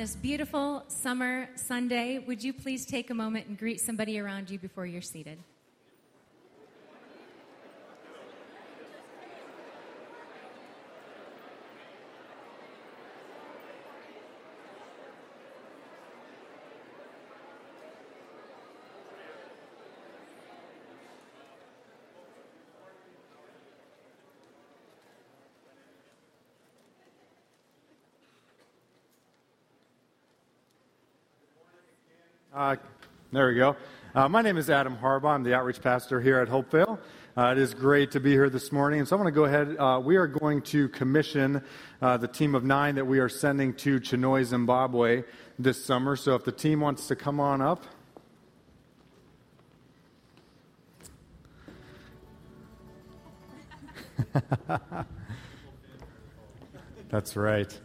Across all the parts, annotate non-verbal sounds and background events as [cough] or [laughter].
this beautiful summer Sunday, would you please take a moment and greet somebody around you before you're seated? Uh, there we go. Uh, my name is Adam Harbaugh. I'm the outreach pastor here at Hopevale. Uh, it is great to be here this morning. And so I'm going to go ahead. Uh, we are going to commission uh, the team of nine that we are sending to Chinhoyi, Zimbabwe this summer. So if the team wants to come on up. [laughs] That's right.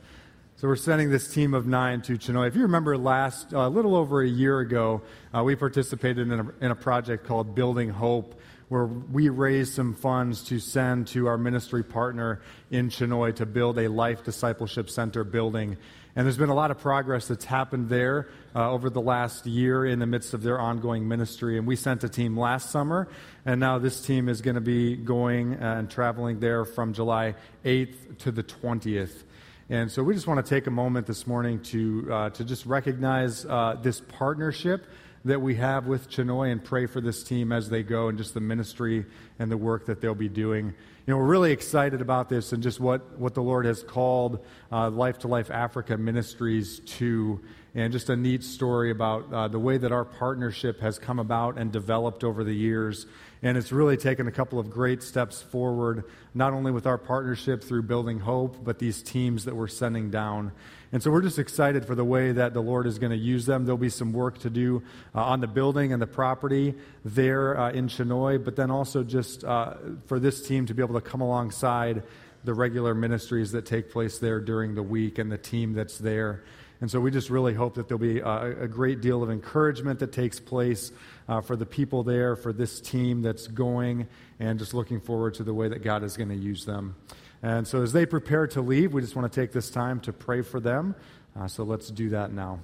So we're sending this team of nine to Chinhoyi. If you remember last, a uh, little over a year ago, uh, we participated in a, in a project called Building Hope, where we raised some funds to send to our ministry partner in Chinhoyi to build a life discipleship center building. And there's been a lot of progress that's happened there uh, over the last year in the midst of their ongoing ministry. And we sent a team last summer, and now this team is going to be going and traveling there from July 8th to the 20th. And so we just want to take a moment this morning to, uh, to just recognize uh, this partnership that we have with Chinhoyi and pray for this team as they go and just the ministry and the work that they'll be doing. You know, we're really excited about this and just what, what the Lord has called uh, Life to Life Africa Ministries to, and just a neat story about uh, the way that our partnership has come about and developed over the years. And it's really taken a couple of great steps forward, not only with our partnership through Building Hope, but these teams that we're sending down. And so we're just excited for the way that the Lord is going to use them. There'll be some work to do uh, on the building and the property there uh, in Chinhoyi, but then also just uh, for this team to be able to come alongside the regular ministries that take place there during the week and the team that's there. And so we just really hope that there'll be a, a great deal of encouragement that takes place uh, for the people there, for this team that's going, and just looking forward to the way that God is going to use them. And so as they prepare to leave, we just want to take this time to pray for them. Uh, so let's do that now.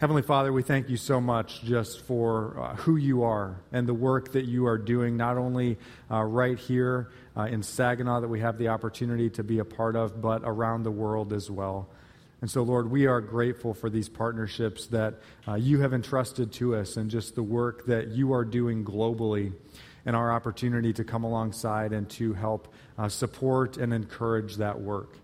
Heavenly Father, we thank you so much just for uh, who you are and the work that you are doing, not only uh, right here uh, in Saginaw that we have the opportunity to be a part of, but around the world as well. And so, Lord, we are grateful for these partnerships that uh, you have entrusted to us and just the work that you are doing globally and our opportunity to come alongside and to help uh, support and encourage that work.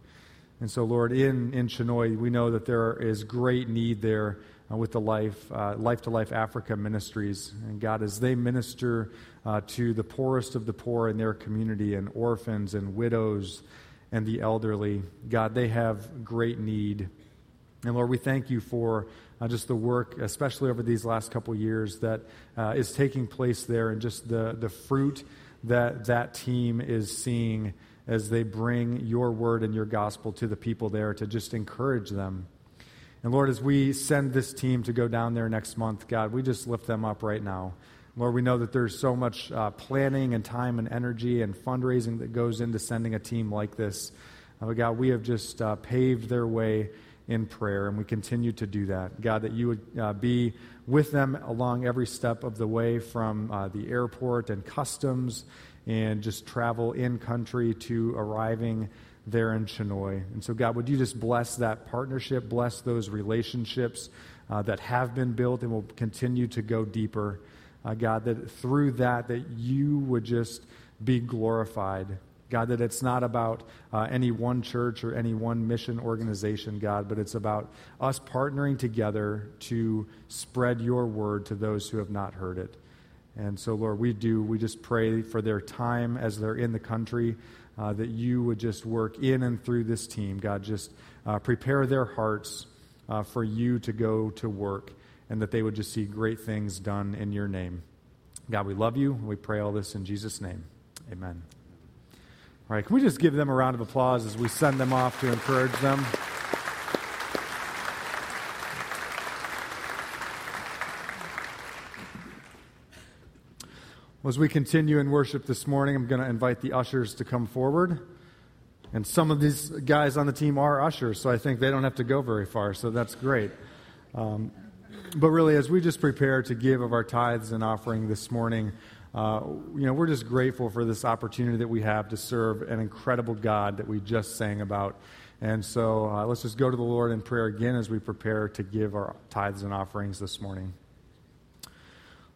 And so, Lord, in, in Chinhoyi, we know that there is great need there uh, with the Life, uh, Life to Life Africa ministries. And God, as they minister uh, to the poorest of the poor in their community and orphans and widows and the elderly. God, they have great need. And Lord, we thank you for uh, just the work, especially over these last couple years, that uh, is taking place there and just the, the fruit that that team is seeing as they bring your word and your gospel to the people there to just encourage them. And Lord, as we send this team to go down there next month, God, we just lift them up right now. Lord, we know that there's so much uh, planning and time and energy and fundraising that goes into sending a team like this. Uh, God, we have just uh, paved their way in prayer, and we continue to do that. God, that you would uh, be with them along every step of the way from uh, the airport and customs and just travel in country to arriving there in Chinhoyi. And so, God, would you just bless that partnership, bless those relationships that have been built and will continue to go deeper uh, God, that through that, that you would just be glorified. God, that it's not about uh, any one church or any one mission organization, God, but it's about us partnering together to spread your word to those who have not heard it. And so, Lord, we do, we just pray for their time as they're in the country, uh, that you would just work in and through this team. God, just uh, prepare their hearts uh, for you to go to work and that they would just see great things done in your name. God, we love you. We pray all this in Jesus' name. Amen. All right, can we just give them a round of applause as we send them off to encourage them? As we continue in worship this morning, I'm going to invite the ushers to come forward. And some of these guys on the team are ushers, so I think they don't have to go very far, so that's great. Um, but really, as we just prepare to give of our tithes and offering this morning, uh, you know, we're just grateful for this opportunity that we have to serve an incredible God that we just sang about. And so uh, let's just go to the Lord in prayer again as we prepare to give our tithes and offerings this morning.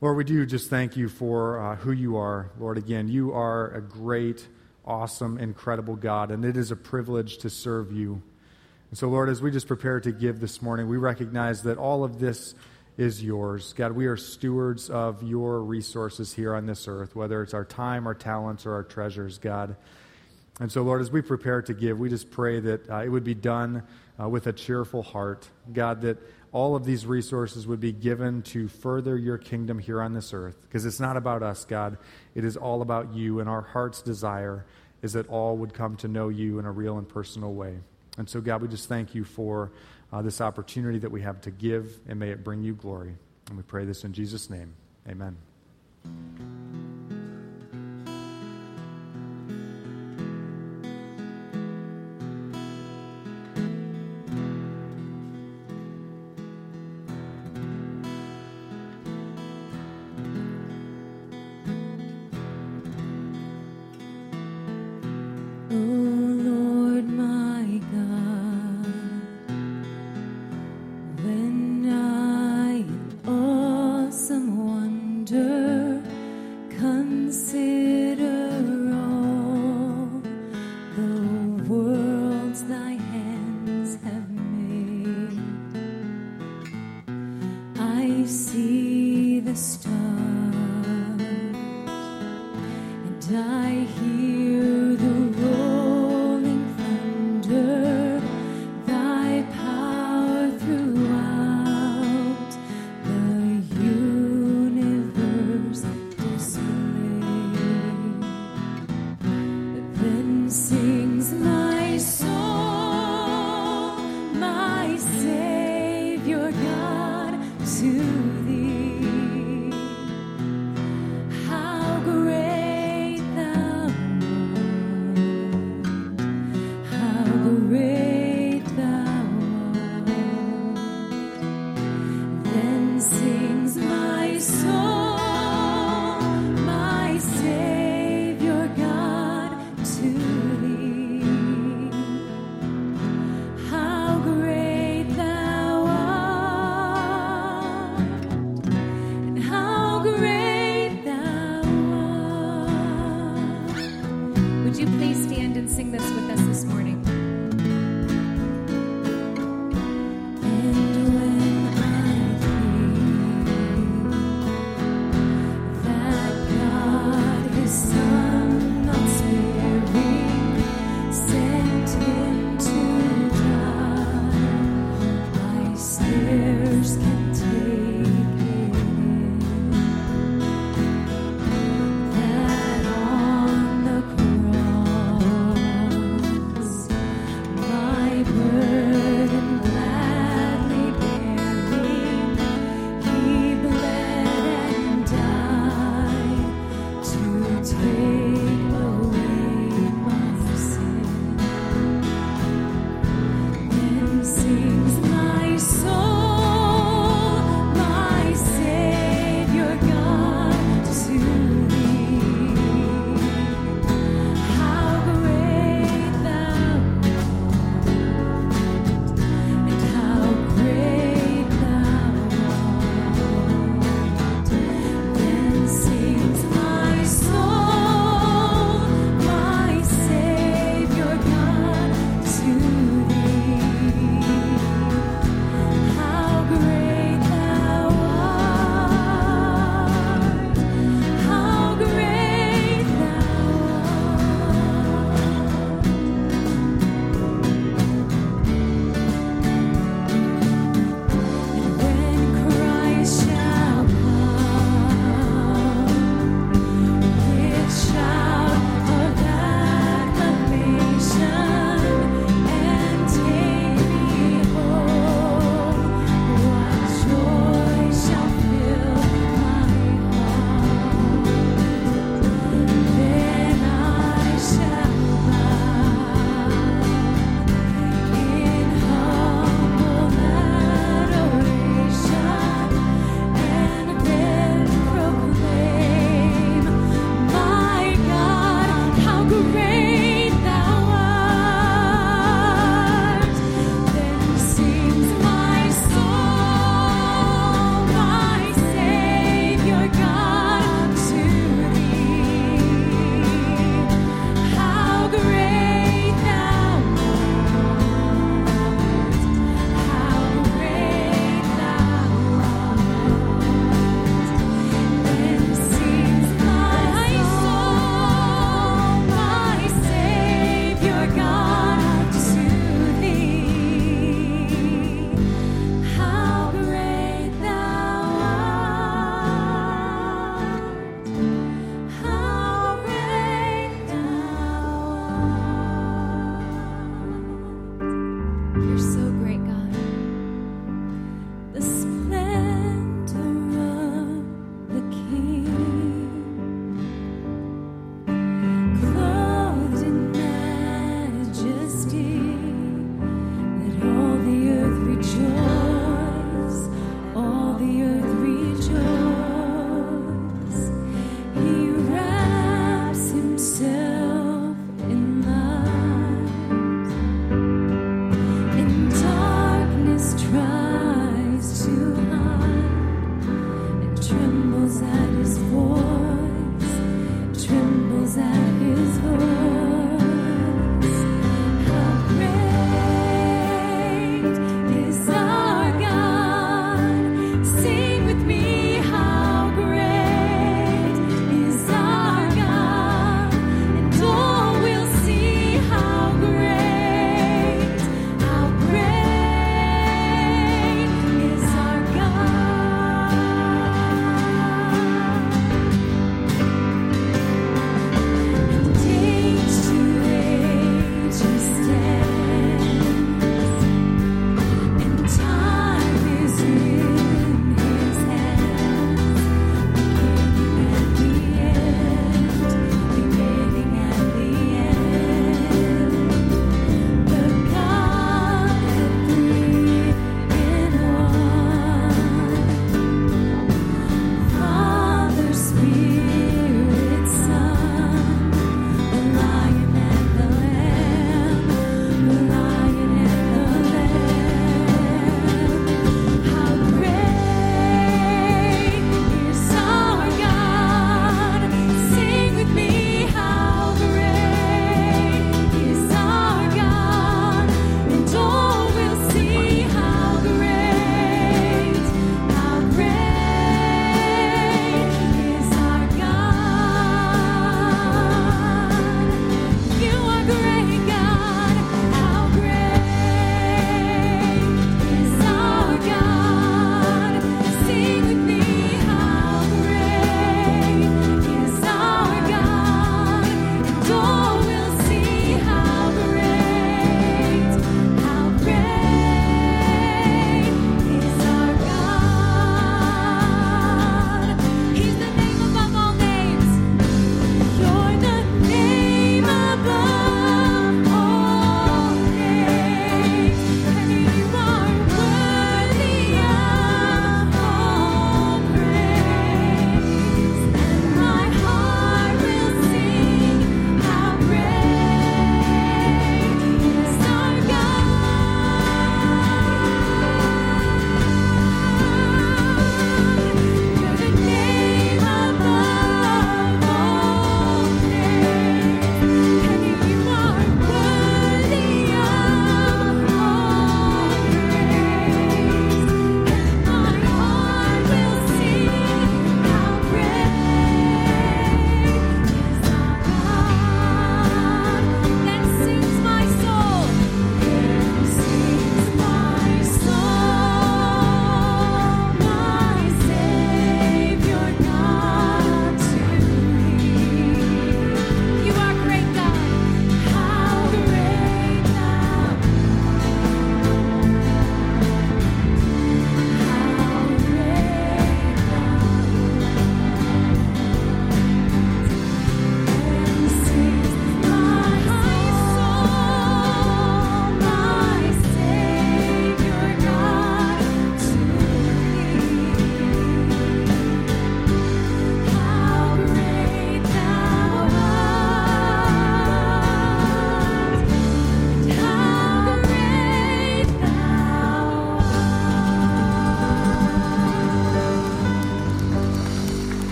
Lord, we do just thank you for uh, who you are. Lord, again, you are a great, awesome, incredible God, and it is a privilege to serve you. And so, Lord, as we just prepare to give this morning, we recognize that all of this is yours. God, we are stewards of your resources here on this earth, whether it's our time, our talents, or our treasures, God. And so, Lord, as we prepare to give, we just pray that uh, it would be done uh, with a cheerful heart. God, that all of these resources would be given to further your kingdom here on this earth. Because it's not about us, God. It is all about you, and our heart's desire is that all would come to know you in a real and personal way. And so, God, we just thank you for uh, this opportunity that we have to give, and may it bring you glory. And we pray this in Jesus' name. Amen. your God to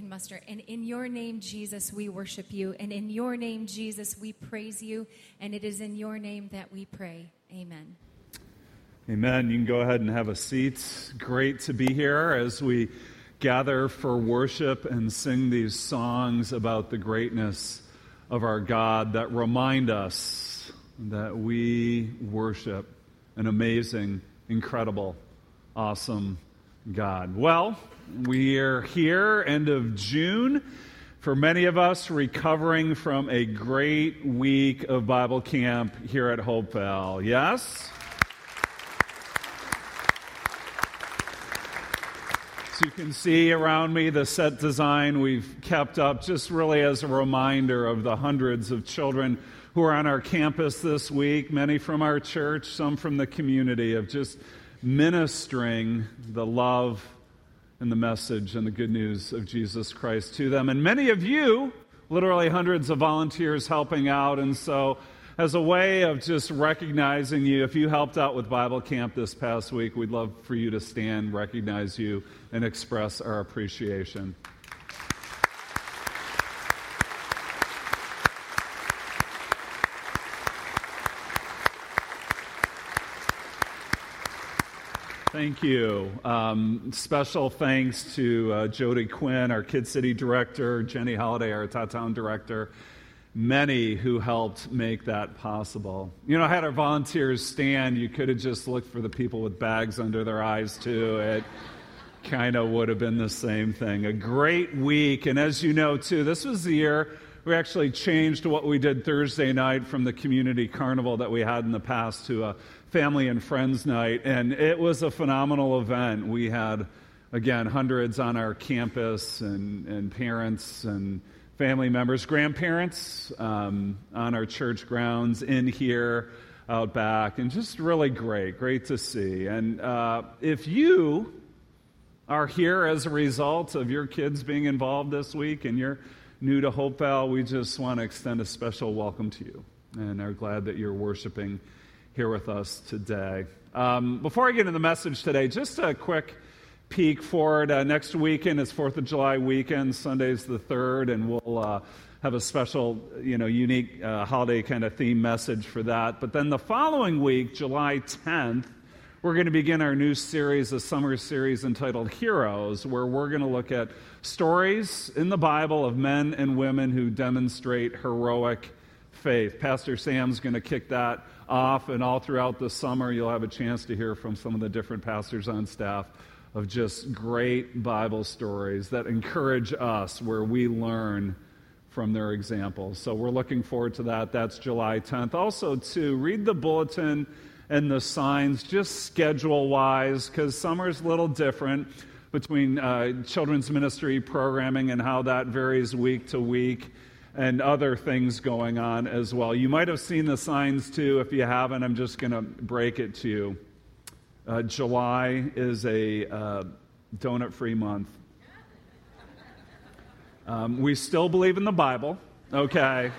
can muster. And in your name, Jesus, we worship you. And in your name, Jesus, we praise you. And it is in your name that we pray. Amen. Amen. You can go ahead and have a seat. Great to be here as we gather for worship and sing these songs about the greatness of our God that remind us that we worship an amazing, incredible, awesome God. Well, we are here, end of June. For many of us, recovering from a great week of Bible camp here at Hopevale. Yes? So you can see around me the set design we've kept up just really as a reminder of the hundreds of children who are on our campus this week, many from our church, some from the community, of just ministering the love and the message and the good news of Jesus Christ to them. And many of you, literally hundreds of volunteers helping out. And so as a way of just recognizing you. If you helped out with Bible camp this past week, we'd love for you to stand, recognize you, and express our appreciation. Thank you. Um, special thanks to uh, Jody Quinn, our Kid City director, Jenny Holiday, our Town director, many who helped make that possible. You know, I had our volunteers stand. You could have just looked for the people with bags under their eyes, too. It kind of would have been the same thing. A great week. And as you know, too, this was the year we actually changed what we did Thursday night from the community carnival that we had in the past to a family and friends night. And it was a phenomenal event. We had, again, hundreds on our campus and, and parents and family members, grandparents um, on our church grounds, in here, out back, and just really great. Great to see. And uh, if you are here as a result of your kids being involved this week and you're new to Hopevale, we just want to extend a special welcome to you and are glad that you're worshiping here with us today. Um, before I get into the message today, just a quick peek forward. Uh, next weekend is Fourth of July weekend. Sunday's the third, and we'll uh, have a special, you know, unique uh, holiday kind of theme message for that. But then the following week, July 10th, we're going to begin our new series, a summer series entitled Heroes, where we're going to look at stories in the Bible of men and women who demonstrate heroic faith. Pastor Sam's going to kick that off, and all throughout the summer, you'll have a chance to hear from some of the different pastors on staff of just great Bible stories that encourage us where we learn from their examples. So we're looking forward to that. That's July 10th. Also, to read the bulletin and the signs just schedule wise, because summer's a little different between uh, children's ministry programming and how that varies week to week and other things going on as well. You might have seen the signs too. If you haven't, I'm just going to break it to you. Uh, July is a uh, donut free month. Um, we still believe in the Bible, okay?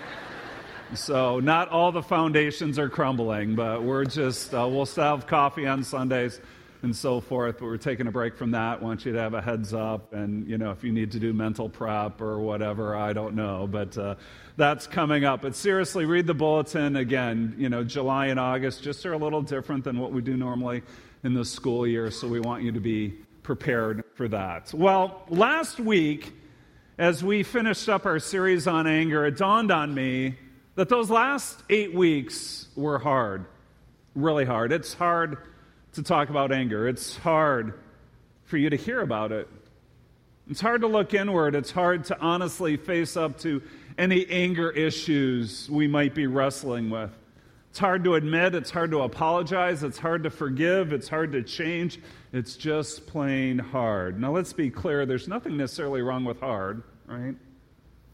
so, not all the foundations are crumbling, but we're just, uh, we'll still have coffee on Sundays and so forth, but we're taking a break from that. Want you to have a heads up, and, you know, if you need to do mental prep or whatever, I don't know, but uh, that's coming up. But seriously, read the bulletin again. You know, July and August just are a little different than what we do normally in the school year, so we want you to be prepared for that. Well, last week, as we finished up our series on anger, it dawned on me that those last eight weeks were hard, really hard. It's hard to talk about anger, it's hard for you to hear about it. It's hard to look inward. It's hard to honestly face up to any anger issues we might be wrestling with. It's hard to admit, it's hard to apologize, it's hard to forgive, it's hard to change. It's just plain hard. Now, let's be clear there's nothing necessarily wrong with hard, right?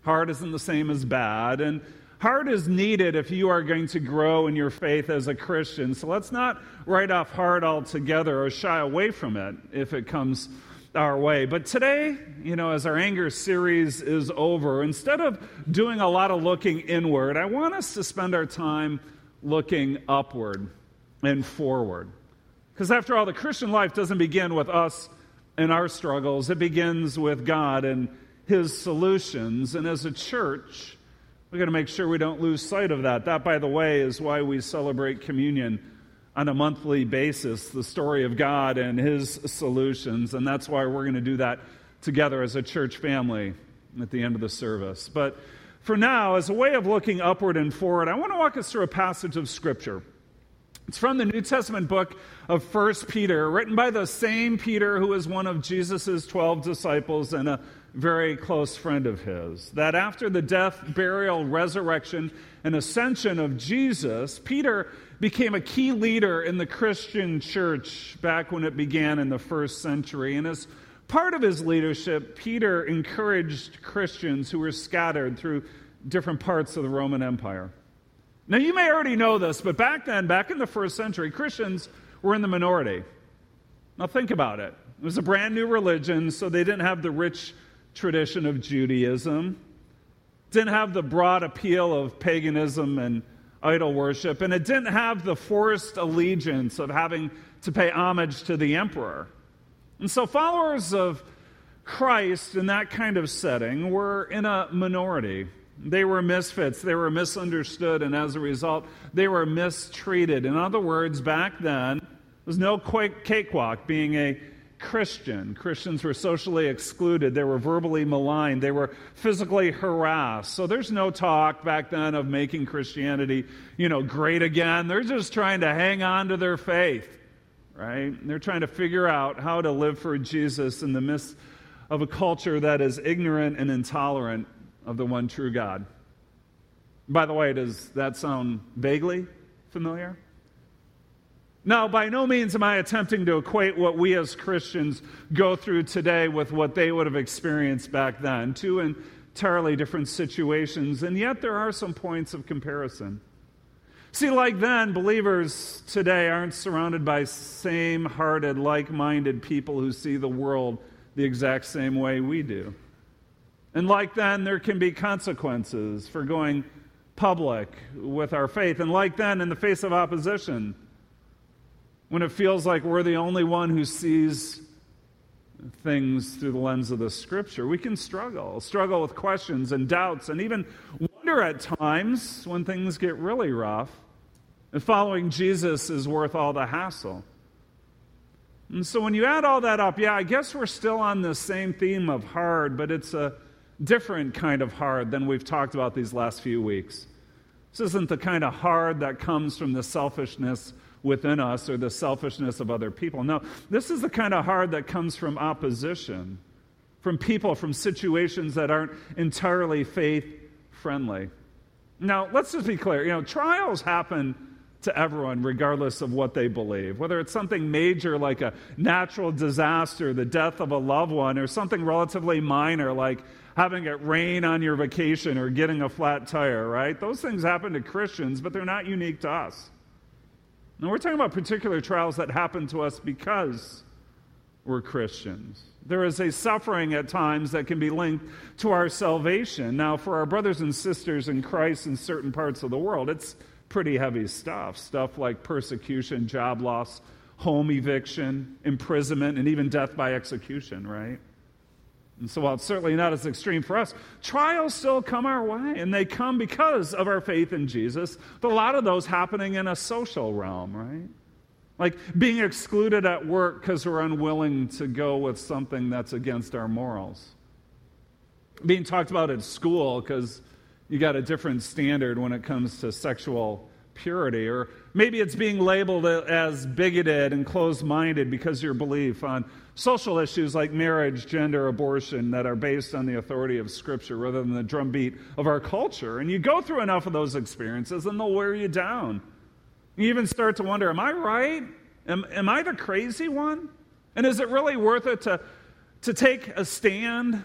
Hard isn't the same as bad, and hard is needed if you are going to grow in your faith as a Christian. So let's not write off hard altogether or shy away from it if it comes our way. But today, you know, as our anger series is over, instead of doing a lot of looking inward, I want us to spend our time looking upward and forward. Because after all, the Christian life doesn't begin with us and our struggles, it begins with God and His solutions. And as a church, we've got to make sure we don't lose sight of that. That, by the way, is why we celebrate communion on a monthly basis the story of God and His solutions. And that's why we're going to do that together as a church family at the end of the service. But for now, as a way of looking upward and forward, I want to walk us through a passage of Scripture. It's from the New Testament book of 1 Peter, written by the same Peter who was one of Jesus' 12 disciples and a very close friend of his. That after the death, burial, resurrection, and ascension of Jesus, Peter became a key leader in the Christian church back when it began in the first century. And as part of his leadership, Peter encouraged Christians who were scattered through different parts of the Roman Empire. Now, you may already know this, but back then, back in the first century, Christians were in the minority. Now, think about it. It was a brand new religion, so they didn't have the rich tradition of Judaism, didn't have the broad appeal of paganism and idol worship, and it didn't have the forced allegiance of having to pay homage to the emperor. And so, followers of Christ in that kind of setting were in a minority. They were misfits, they were misunderstood, and as a result, they were mistreated. In other words, back then, there was no cakewalk being a Christian. Christians were socially excluded. They were verbally maligned. They were physically harassed. So there's no talk back then of making Christianity, you know, great again. They're just trying to hang on to their faith, right? They're trying to figure out how to live for Jesus in the midst of a culture that is ignorant and intolerant of the one true God. By the way, does that sound vaguely familiar? Now, by no means am I attempting to equate what we as Christians go through today with what they would have experienced back then. Two entirely different situations, and yet there are some points of comparison. See, like then, believers today aren't surrounded by same hearted, like minded people who see the world the exact same way we do. And like then, there can be consequences for going public with our faith. And like then, in the face of opposition, when it feels like we're the only one who sees things through the lens of the scripture, we can struggle, struggle with questions and doubts, and even wonder at times when things get really rough. And following Jesus is worth all the hassle. And so when you add all that up, yeah, I guess we're still on the same theme of hard, but it's a different kind of hard than we've talked about these last few weeks. This isn't the kind of hard that comes from the selfishness within us or the selfishness of other people. No, this is the kind of hard that comes from opposition, from people, from situations that aren't entirely faith friendly. Now, let's just be clear. You know, trials happen to everyone, regardless of what they believe. Whether it's something major like a natural disaster, the death of a loved one, or something relatively minor like having it rain on your vacation or getting a flat tire, right? Those things happen to Christians, but they're not unique to us. Now, we're talking about particular trials that happen to us because we're Christians. There is a suffering at times that can be linked to our salvation. Now, for our brothers and sisters in Christ in certain parts of the world, it's pretty heavy stuff. Stuff like persecution, job loss, home eviction, imprisonment, and even death by execution, right? And so, while it's certainly not as extreme for us, trials still come our way, and they come because of our faith in Jesus. But a lot of those happening in a social realm, right? Like being excluded at work because we're unwilling to go with something that's against our morals. Being talked about at school because you got a different standard when it comes to sexual purity. Or maybe it's being labeled as bigoted and closed minded because your belief on social issues like marriage, gender, abortion that are based on the authority of Scripture rather than the drumbeat of our culture. And you go through enough of those experiences and they'll wear you down. You even start to wonder Am I right? Am, am I the crazy one? And is it really worth it to, to take a stand,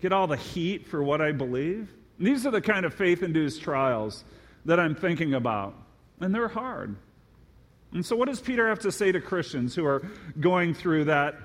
get all the heat for what I believe? And these are the kind of faith induced trials that I'm thinking about, and they're hard. And so, what does Peter have to say to Christians who are going through that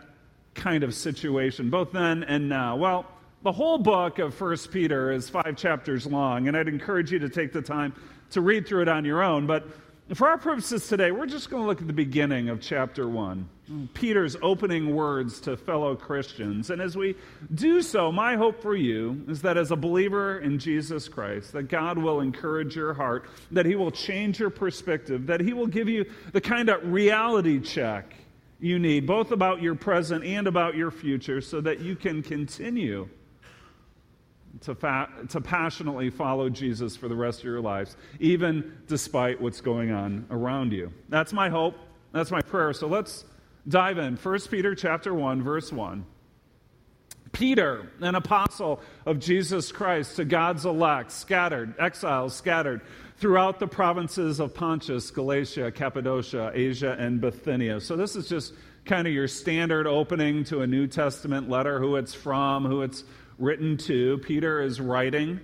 kind of situation, both then and now? Well, the whole book of 1 Peter is five chapters long, and I'd encourage you to take the time to read through it on your own. But For our purposes today, we're just going to look at the beginning of chapter 1, Peter's opening words to fellow Christians. And as we do so, my hope for you is that as a believer in Jesus Christ, that God will encourage your heart, that He will change your perspective, that He will give you the kind of reality check you need, both about your present and about your future, so that you can continue to, fa- to passionately follow Jesus for the rest of your lives, even despite what's going on around you. That's my hope. That's my prayer. So let's dive in. 1 Peter chapter 1, verse 1. Peter, an apostle of Jesus Christ to God's elect, scattered, exiles scattered throughout the provinces of Pontus, Galatia, Cappadocia, Asia, and Bithynia. So this is just kind of your standard opening to a New Testament letter, who it's from, who it's written to. Peter is writing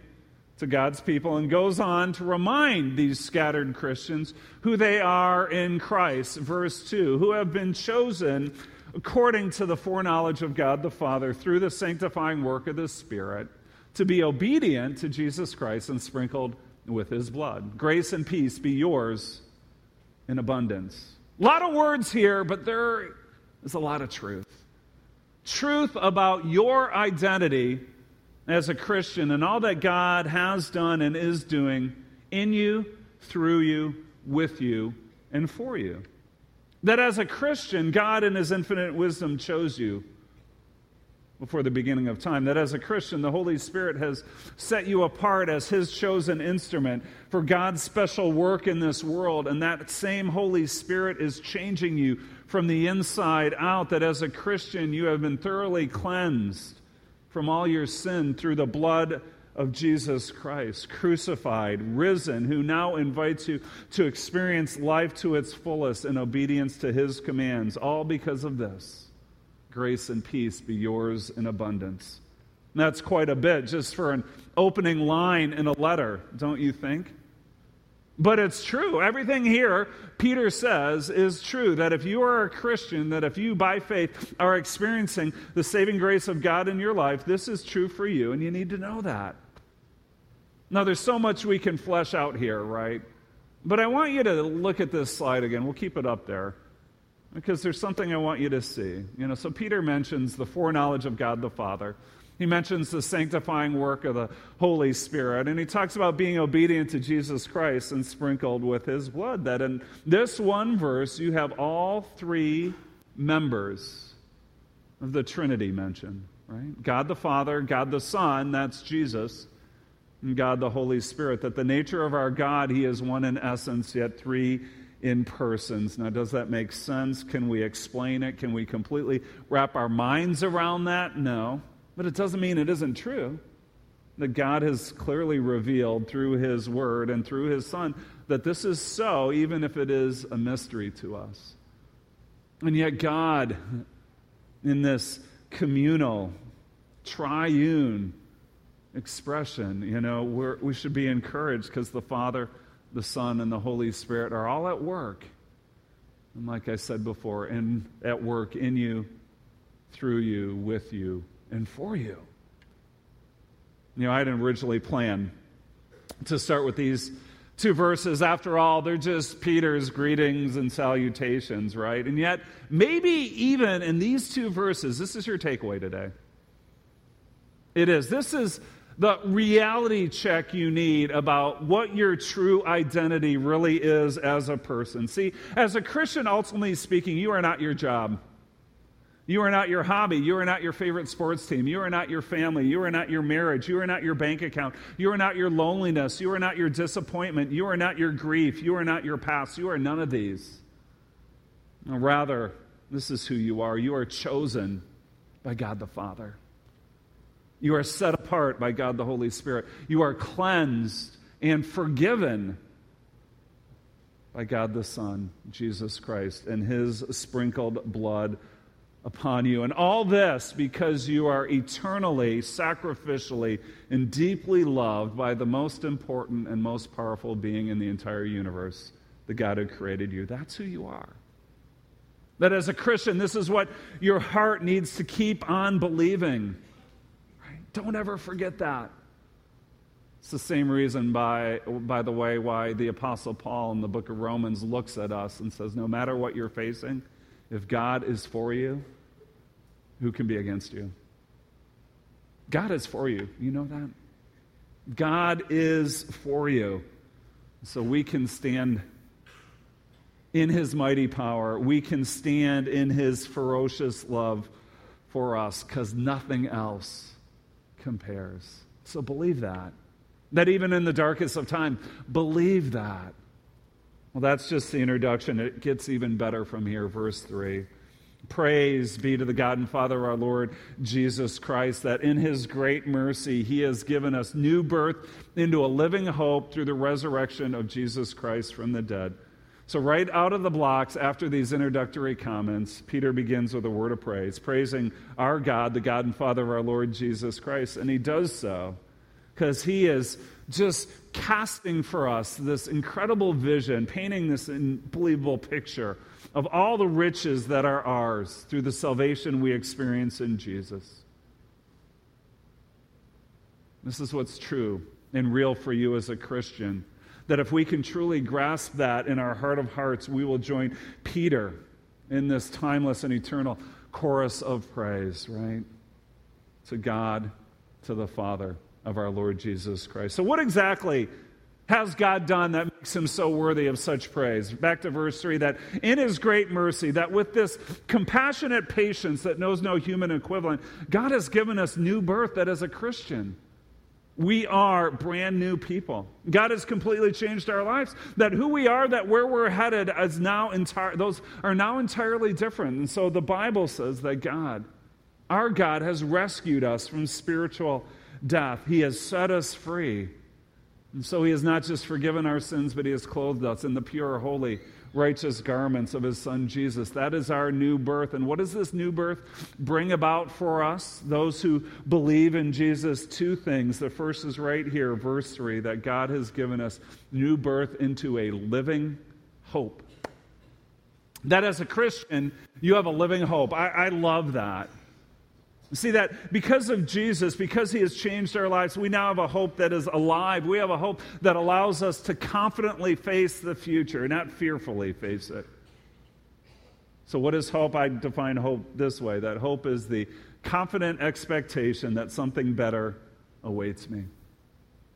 to God's people and goes on to remind these scattered Christians who they are in Christ. Verse 2 who have been chosen according to the foreknowledge of God the Father through the sanctifying work of the Spirit to be obedient to Jesus Christ and sprinkled with his blood. Grace and peace be yours in abundance. A lot of words here, but there is a lot of truth truth about your identity as a Christian and all that God has done and is doing in you, through you, with you, and for you. That as a Christian, God in His infinite wisdom chose you before the beginning of time. That as a Christian, the Holy Spirit has set you apart as His chosen instrument for God's special work in this world. And that same Holy Spirit is changing you from the inside out. That as a Christian, you have been thoroughly cleansed from all your sin through the blood of Jesus Christ, crucified, risen, who now invites you to experience life to its fullest in obedience to His commands, all because of this grace and peace be yours in abundance. And that's quite a bit just for an opening line in a letter, don't you think? But it's true. Everything here, Peter says, is true. That if you are a Christian, that if you by faith are experiencing the saving grace of God in your life, this is true for you, and you need to know that. Now, there's so much we can flesh out here, right? But I want you to look at this slide again. We'll keep it up there because there's something I want you to see. You know, so Peter mentions the foreknowledge of God the Father. He mentions the sanctifying work of the Holy Spirit, and he talks about being obedient to Jesus Christ and sprinkled with his blood. That in this one verse, you have all three members of the Trinity mentioned, right? God the Father, God the Son, that's Jesus, and God the Holy Spirit. That the nature of our God, he is one in essence, yet three in persons. Now, does that make sense? Can we explain it? Can we completely wrap our minds around that? No. But it doesn't mean it isn't true. That God has clearly revealed through His Word and through His Son that this is so, even if it is a mystery to us. And yet, God, in this communal, triune expression, you know, we should be encouraged because the Father the Son, and the Holy Spirit are all at work. And like I said before, in, at work in you, through you, with you, and for you. You know, I didn't originally plan to start with these two verses. After all, they're just Peter's greetings and salutations, right? And yet, maybe even in these two verses, this is your takeaway today. It is. This is the reality check you need about what your true identity really is as a person. See, as a Christian, ultimately speaking, you are not your job. You are not your hobby. You are not your favorite sports team. You are not your family. You are not your marriage. You are not your bank account. You are not your loneliness. You are not your disappointment. You are not your grief. You are not your past. You are none of these. Rather, this is who you are. You are chosen by God the Father. You are set apart by God the Holy Spirit. You are cleansed and forgiven by God the Son, Jesus Christ, and his sprinkled blood upon you. And all this because you are eternally, sacrificially, and deeply loved by the most important and most powerful being in the entire universe, the God who created you. That's who you are. That as a Christian, this is what your heart needs to keep on believing. Don't ever forget that. It's the same reason, by, by the way, why the Apostle Paul in the book of Romans looks at us and says, No matter what you're facing, if God is for you, who can be against you? God is for you. You know that? God is for you. So we can stand in his mighty power. We can stand in his ferocious love for us because nothing else compares. So believe that. That even in the darkest of time, believe that. Well, that's just the introduction. It gets even better from here, verse 3. Praise be to the God and Father of our Lord Jesus Christ, that in his great mercy he has given us new birth into a living hope through the resurrection of Jesus Christ from the dead. So, right out of the blocks, after these introductory comments, Peter begins with a word of praise, praising our God, the God and Father of our Lord Jesus Christ. And he does so because he is just casting for us this incredible vision, painting this unbelievable picture of all the riches that are ours through the salvation we experience in Jesus. This is what's true and real for you as a Christian. That if we can truly grasp that in our heart of hearts, we will join Peter in this timeless and eternal chorus of praise, right? To God, to the Father of our Lord Jesus Christ. So, what exactly has God done that makes him so worthy of such praise? Back to verse 3 that in his great mercy, that with this compassionate patience that knows no human equivalent, God has given us new birth that as a Christian, we are brand new people. God has completely changed our lives. That who we are, that where we're headed is now entire those are now entirely different. And so the Bible says that God, our God, has rescued us from spiritual death. He has set us free and so he has not just forgiven our sins, but he has clothed us in the pure, holy, righteous garments of his son Jesus. That is our new birth. And what does this new birth bring about for us, those who believe in Jesus? Two things. The first is right here, verse 3, that God has given us new birth into a living hope. That as a Christian, you have a living hope. I, I love that. See that because of Jesus, because he has changed our lives, we now have a hope that is alive. We have a hope that allows us to confidently face the future, not fearfully face it. So, what is hope? I define hope this way that hope is the confident expectation that something better awaits me.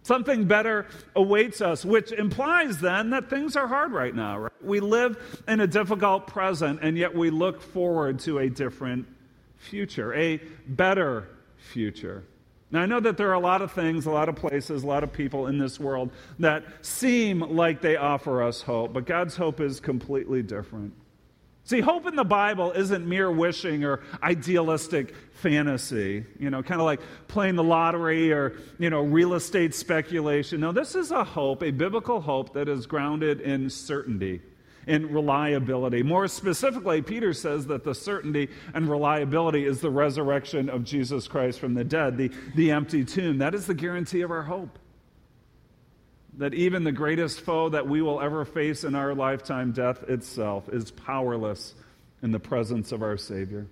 Something better awaits us, which implies then that things are hard right now. Right? We live in a difficult present, and yet we look forward to a different future, a better future. Now, I know that there are a lot of things, a lot of places, a lot of people in this world that seem like they offer us hope, but God's hope is completely different. See, hope in the Bible isn't mere wishing or idealistic fantasy, you know, kind of like playing the lottery or, you know, real estate speculation. No, this is a hope, a biblical hope that is grounded in certainty in reliability. More specifically, Peter says that the certainty and reliability is the resurrection of Jesus Christ from the dead, the, the empty tomb. That is the guarantee of our hope. That even the greatest foe that we will ever face in our lifetime, death itself, is powerless in the presence of our Savior.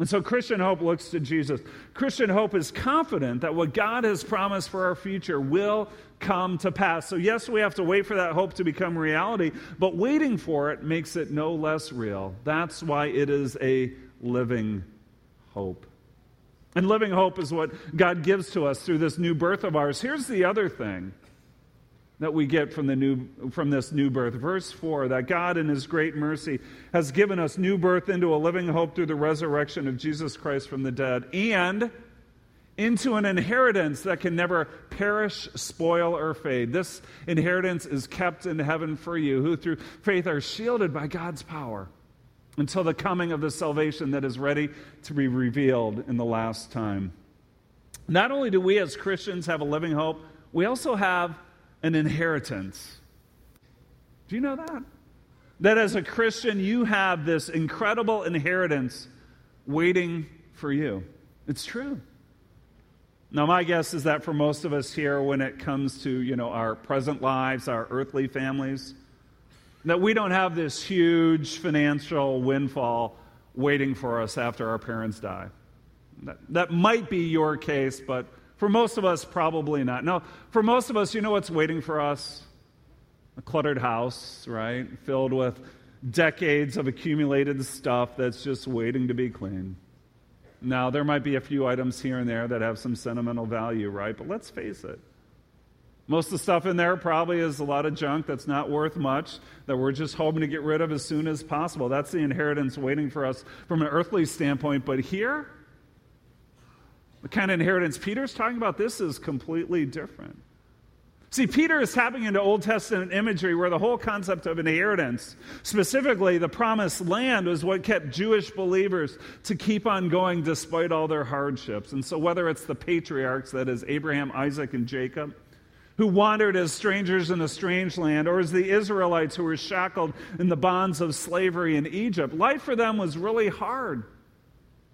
And so Christian hope looks to Jesus. Christian hope is confident that what God has promised for our future will come to pass. So, yes, we have to wait for that hope to become reality, but waiting for it makes it no less real. That's why it is a living hope. And living hope is what God gives to us through this new birth of ours. Here's the other thing that we get from, the new, from this new birth. Verse 4 that God, in His great mercy, has given us new birth into a living hope through the resurrection of Jesus Christ from the dead, and into an inheritance that can never perish, spoil, or fade. This inheritance is kept in heaven for you, who through faith are shielded by God's power until the coming of the salvation that is ready to be revealed in the last time. Not only do we as Christians have a living hope, we also have an inheritance. Do you know that? That as a Christian, you have this incredible inheritance waiting for you. It's true. Now, my guess is that for most of us here, when it comes to you know our present lives, our earthly families, that we don't have this huge financial windfall waiting for us after our parents die. That, that might be your case, but For most of us, probably not. No, for most of us, you know what's waiting for us? A cluttered house, right? Filled with decades of accumulated stuff that's just waiting to be cleaned. Now, there might be a few items here and there that have some sentimental value, right? But let's face it. Most of the stuff in there probably is a lot of junk that's not worth much, that we're just hoping to get rid of as soon as possible. That's the inheritance waiting for us from an earthly standpoint. But here, the kind of inheritance Peter's talking about, this is completely different. See, Peter is tapping into Old Testament imagery where the whole concept of inheritance, specifically the promised land, was what kept Jewish believers to keep on going despite all their hardships. And so, whether it's the patriarchs, that is Abraham, Isaac, and Jacob, who wandered as strangers in a strange land, or as the Israelites who were shackled in the bonds of slavery in Egypt, life for them was really hard.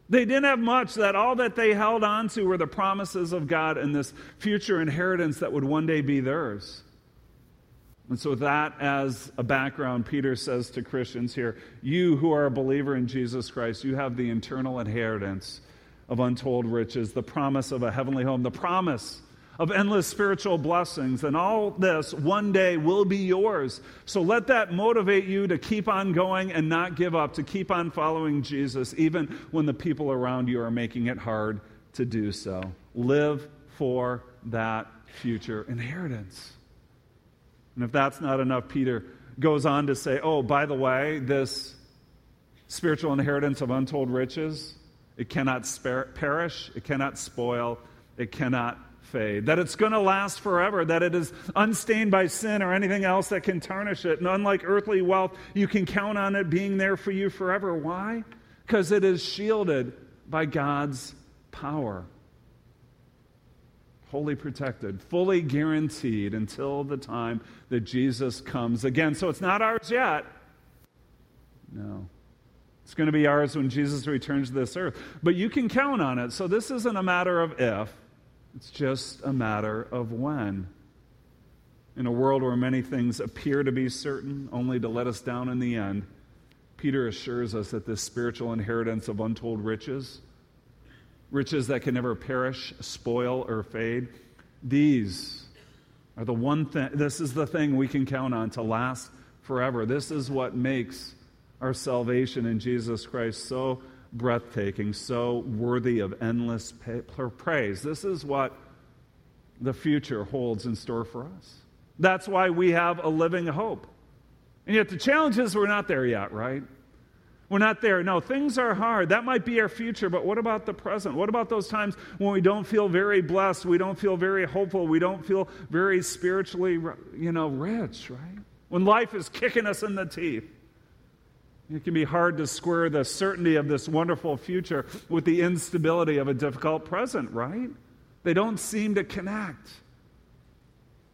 They didn't have much, that all that they held on to were the promises of God and this future inheritance that would one day be theirs. And so, with that as a background, Peter says to Christians here, You who are a believer in Jesus Christ, you have the internal inheritance of untold riches, the promise of a heavenly home, the promise of endless spiritual blessings, and all this one day will be yours. So let that motivate you to keep on going and not give up, to keep on following Jesus, even when the people around you are making it hard to do so. Live for that future inheritance. And if that's not enough, Peter goes on to say, oh, by the way, this spiritual inheritance of untold riches, it cannot spare, perish, it cannot spoil, it cannot fade, that it's going to last forever, that it is unstained by sin or anything else that can tarnish it. And unlike earthly wealth, you can count on it being there for you forever. Why? Because it is shielded by God's power. Wholly protected, fully guaranteed until the time that Jesus comes again. So it's not ours yet. No. It's going to be ours when Jesus returns to this earth. But you can count on it. So this isn't a matter of if, it's just a matter of when. In a world where many things appear to be certain, only to let us down in the end, Peter assures us that this spiritual inheritance of untold riches, riches that can never perish, spoil, or fade, these are the one thing, this is the thing we can count on to last forever. This is what makes our salvation in Jesus Christ so breathtaking, so worthy of endless praise. This is what the future holds in store for us. That's why we have a living hope. And yet the challenge is we're not there yet, right? We're not there. No, things are hard. That might be our future, but what about the present? What about those times when we don't feel very blessed, we don't feel very hopeful, we don't feel very spiritually, you know, rich, right? When life is kicking us in the teeth. It can be hard to square the certainty of this wonderful future with the instability of a difficult present, right? They don't seem to connect.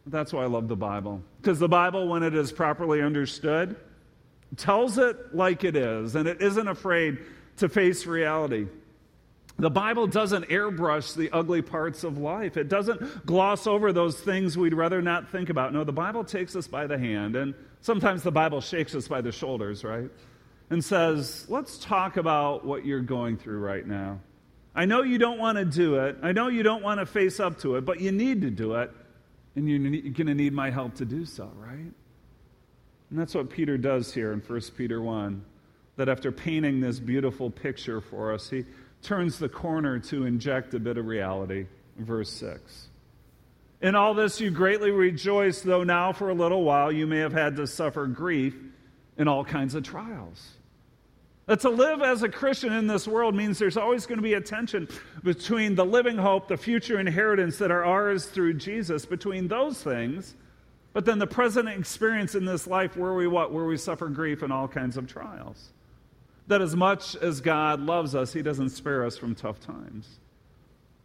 That's why I love the Bible. Because the Bible, when it is properly understood, tells it like it is, and it isn't afraid to face reality. The Bible doesn't airbrush the ugly parts of life. It doesn't gloss over those things we'd rather not think about. No, the Bible takes us by the hand, and sometimes the Bible shakes us by the shoulders, right? And says, Let's talk about what you're going through right now. I know you don't want to do it. I know you don't want to face up to it, but you need to do it, and you're going to need my help to do so, right? And that's what Peter does here in 1 Peter 1. That after painting this beautiful picture for us, he turns the corner to inject a bit of reality. Verse 6. In all this you greatly rejoice, though now for a little while you may have had to suffer grief in all kinds of trials. That to live as a Christian in this world means there's always going to be a tension between the living hope, the future inheritance that are ours through Jesus, between those things, but then the present experience in this life where we what? Where we suffer grief and all kinds of trials. That as much as God loves us, He doesn't spare us from tough times.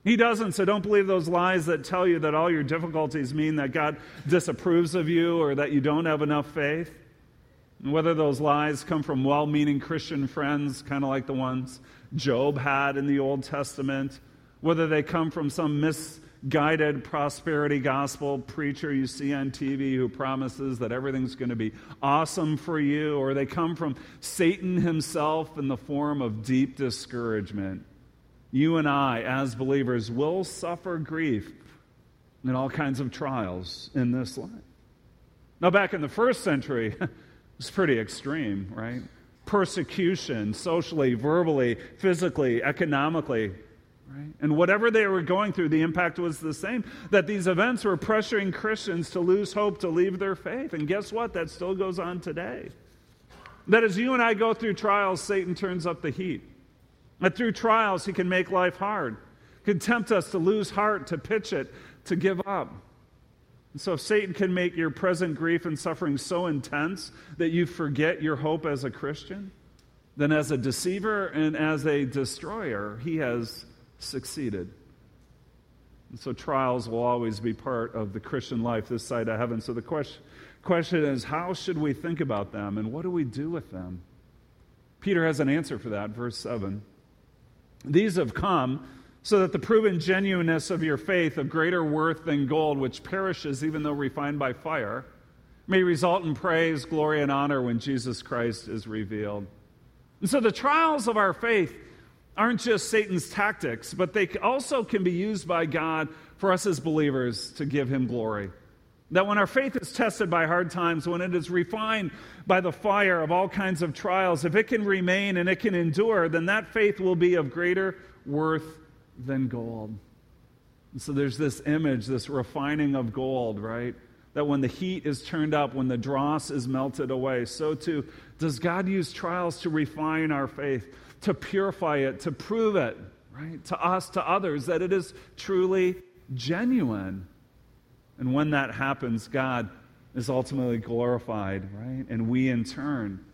He doesn't, so don't believe those lies that tell you that all your difficulties mean that God disapproves of you or that you don't have enough faith. Whether those lies come from well meaning Christian friends, kind of like the ones Job had in the Old Testament, whether they come from some misguided prosperity gospel preacher you see on TV who promises that everything's going to be awesome for you, or they come from Satan himself in the form of deep discouragement. you and I, as believers, will suffer grief in all kinds of trials in this life. Now, back in the first century, [laughs] it's pretty extreme, right? Persecution, socially, verbally, physically, economically, right? And whatever they were going through, the impact was the same. That these events were pressuring Christians to lose hope, to leave their faith. And guess what? That still goes on today. That as you and I go through trials, Satan turns up the heat. That through trials, he can make life hard, can tempt us to lose heart, to pitch it, to give up. So, if Satan can make your present grief and suffering so intense that you forget your hope as a Christian, then as a deceiver and as a destroyer, he has succeeded. And so, trials will always be part of the Christian life this side of heaven. So, the question, question is how should we think about them and what do we do with them? Peter has an answer for that, verse 7. These have come so that the proven genuineness of your faith, of greater worth than gold, which perishes even though refined by fire, may result in praise, glory, and honor when Jesus Christ is revealed. And so the trials of our faith aren't just Satan's tactics, but they also can be used by God for us as believers to give him glory. That when our faith is tested by hard times, when it is refined by the fire of all kinds of trials, if it can remain and it can endure, then that faith will be of greater worth than gold. And so there's this image, this refining of gold, right? That when the heat is turned up, when the dross is melted away, so too does God use trials to refine our faith, to purify it, to prove it, right? To us, to others, that it is truly genuine. And when that happens, God is ultimately glorified, right? And we, in turn,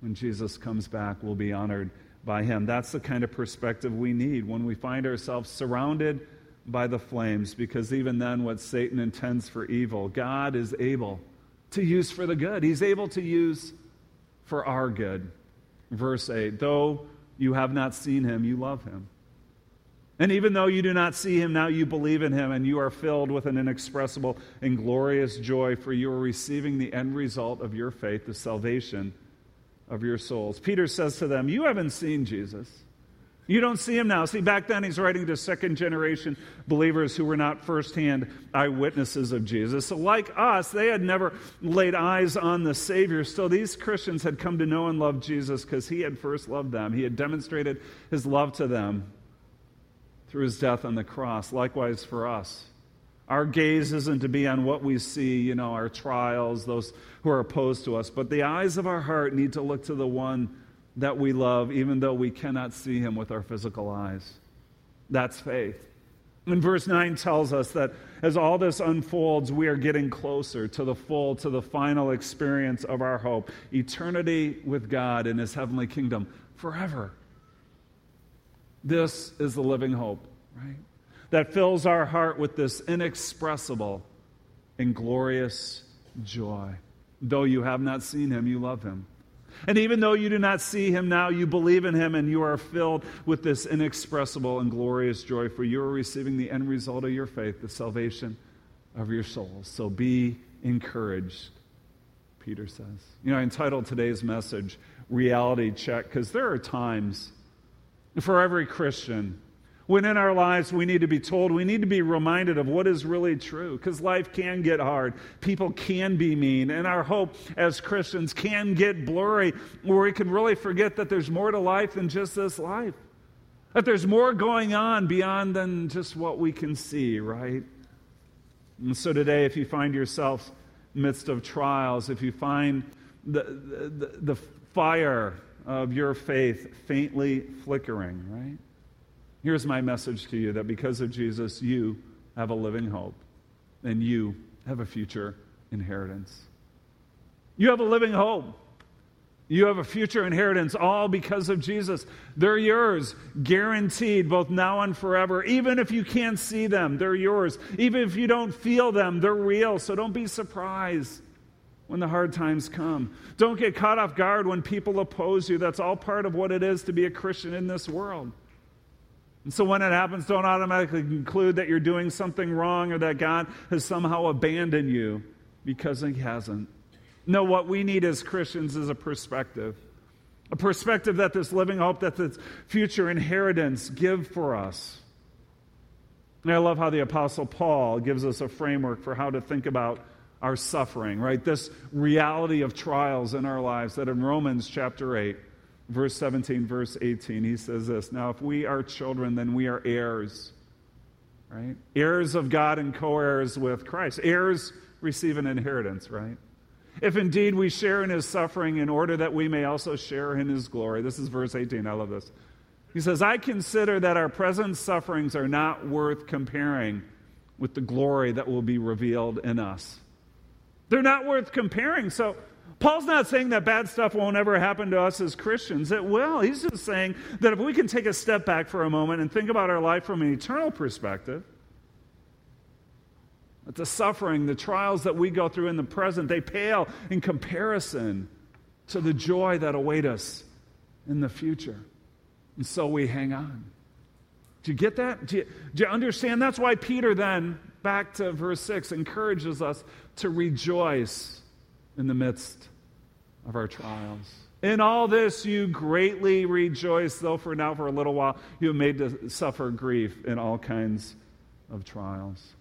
when Jesus comes back, will be honored by Him. That's the kind of perspective we need when we find ourselves surrounded by the flames, because even then, what Satan intends for evil, God is able to use for the good. He's able to use for our good. Verse 8 Though you have not seen Him, you love Him. And even though you do not see him now, you believe in him, and you are filled with an inexpressible and glorious joy, for you are receiving the end result of your faith, the salvation of your souls. Peter says to them, You haven't seen Jesus. You don't see him now. See, back then he's writing to second generation believers who were not firsthand eyewitnesses of Jesus. So, like us, they had never laid eyes on the Savior. Still, these Christians had come to know and love Jesus because he had first loved them. He had demonstrated his love to them through his death on the cross. Likewise for us. Our gaze isn't to be on what we see, you know, our trials, those who are opposed to us, but the eyes of our heart need to look to the one that we love, even though we cannot see him with our physical eyes. That's faith. And verse 9 tells us that as all this unfolds, we are getting closer to the full, to the final experience of our hope eternity with God in his heavenly kingdom forever. This is the living hope, right? That fills our heart with this inexpressible and glorious joy. Though you have not seen him, you love him. And even though you do not see him now, you believe in him and you are filled with this inexpressible and glorious joy, for you are receiving the end result of your faith, the salvation of your souls. So be encouraged, Peter says. You know, I entitled today's message Reality Check because there are times for every Christian when in our lives we need to be told, we need to be reminded of what is really true because life can get hard. People can be mean, and our hope as Christians can get blurry where we can really forget that there's more to life than just this life. That there's more going on beyond than just what we can see, right? And so today, if you find yourself midst of trials, if you find the, the, the fire of your faith faintly flickering, right? Here's my message to you that because of Jesus, you have a living hope and you have a future inheritance. You have a living hope. You have a future inheritance all because of Jesus. They're yours, guaranteed, both now and forever. Even if you can't see them, they're yours. Even if you don't feel them, they're real. So don't be surprised when the hard times come. Don't get caught off guard when people oppose you. That's all part of what it is to be a Christian in this world. And so when it happens, don't automatically conclude that you're doing something wrong or that God has somehow abandoned you because He hasn't. No, what we need as Christians is a perspective. a perspective that this living hope, that this future inheritance give for us. And I love how the Apostle Paul gives us a framework for how to think about our suffering, right? This reality of trials in our lives that in Romans chapter 8, verse 17, verse 18, he says this Now, if we are children, then we are heirs, right? Heirs of God and co heirs with Christ. Heirs receive an inheritance, right? If indeed we share in his suffering in order that we may also share in his glory. This is verse 18. I love this. He says, I consider that our present sufferings are not worth comparing with the glory that will be revealed in us. They're not worth comparing. So, Paul's not saying that bad stuff won't ever happen to us as Christians. It will. He's just saying that if we can take a step back for a moment and think about our life from an eternal perspective, that the suffering, the trials that we go through in the present, they pale in comparison to the joy that await us in the future. And so we hang on. Do you get that? Do you, do you understand? That's why Peter then, back to verse 6, encourages us to rejoice in the midst of our trials. In all this you greatly rejoice, though for now, for a little while, you have made to suffer grief in all kinds of trials.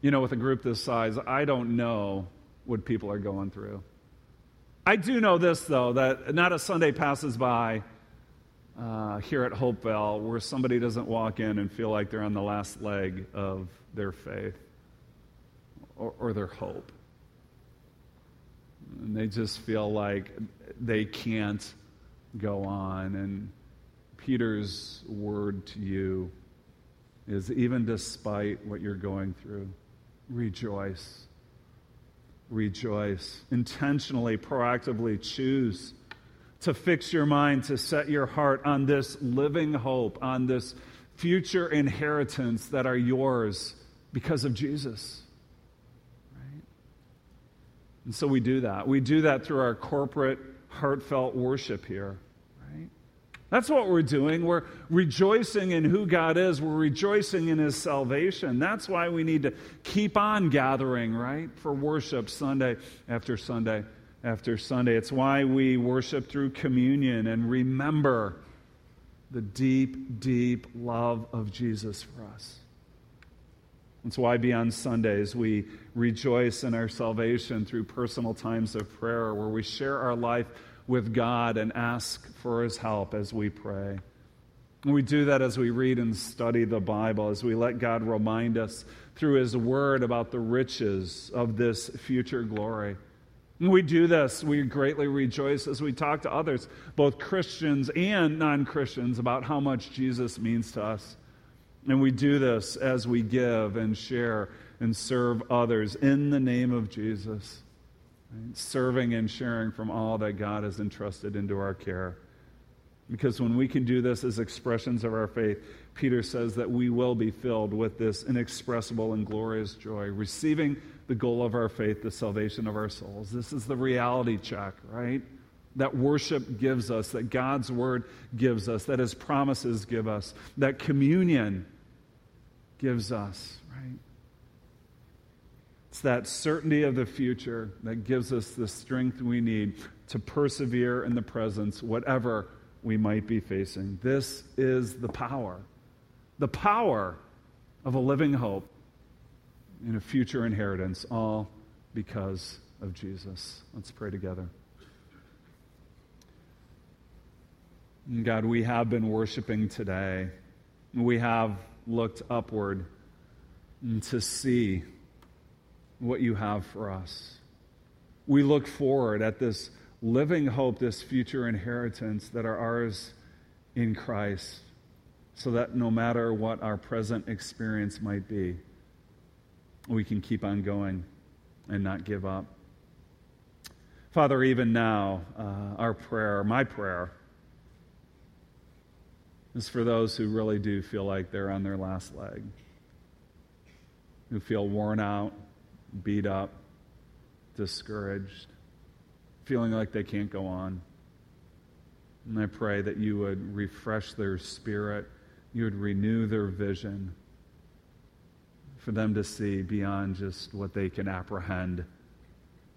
You know, with a group this size, I don't know what people are going through. I do know this, though, that not a Sunday passes by uh, here at Hopevale where somebody doesn't walk in and feel like they're on the last leg of their faith or, or their hope. And they just feel like they can't go on. And Peter's word to you is even despite what you're going through, rejoice rejoice. Intentionally, proactively choose to fix your mind, to set your heart on this living hope, on this future inheritance that are yours because of Jesus. And so we do that. We do that through our corporate, heartfelt worship here. Right? That's what we're doing. We're rejoicing in who God is. We're rejoicing in His salvation. That's why we need to keep on gathering, right? For worship Sunday after Sunday after Sunday. It's why we worship through communion and remember the deep, deep love of Jesus for us. That's why beyond Sundays we rejoice in our salvation through personal times of prayer where we share our life with God and ask for his help as we pray. And we do that as we read and study the Bible, as we let God remind us through his word about the riches of this future glory. We do this, we greatly rejoice as we talk to others, both Christians and non Christians, about how much Jesus means to us. And we do this as we give and share and serve others in the name of Jesus. Right? Serving and sharing from all that God has entrusted into our care. Because when we can do this as expressions of our faith, Peter says that we will be filled with this inexpressible and glorious joy, receiving the goal of our faith, the salvation of our souls. This is the reality check, right? That worship gives us, that God's word gives us, that his promises give us, that communion gives us, right? It's that certainty of the future that gives us the strength we need to persevere in the presence, whatever we might be facing. This is the power, the power of a living hope in a future inheritance, all because of Jesus. Let's pray together. God, we have been worshiping today. We have looked upward to see what you have for us. We look forward at this living hope, this future inheritance that are ours in Christ, so that no matter what our present experience might be, we can keep on going and not give up. Father, even now, uh, our prayer, my prayer, is for those who really do feel like they're on their last leg, who feel worn out, beat up, discouraged, feeling like they can't go on. And I pray that you would refresh their spirit, you would renew their vision for them to see beyond just what they can apprehend,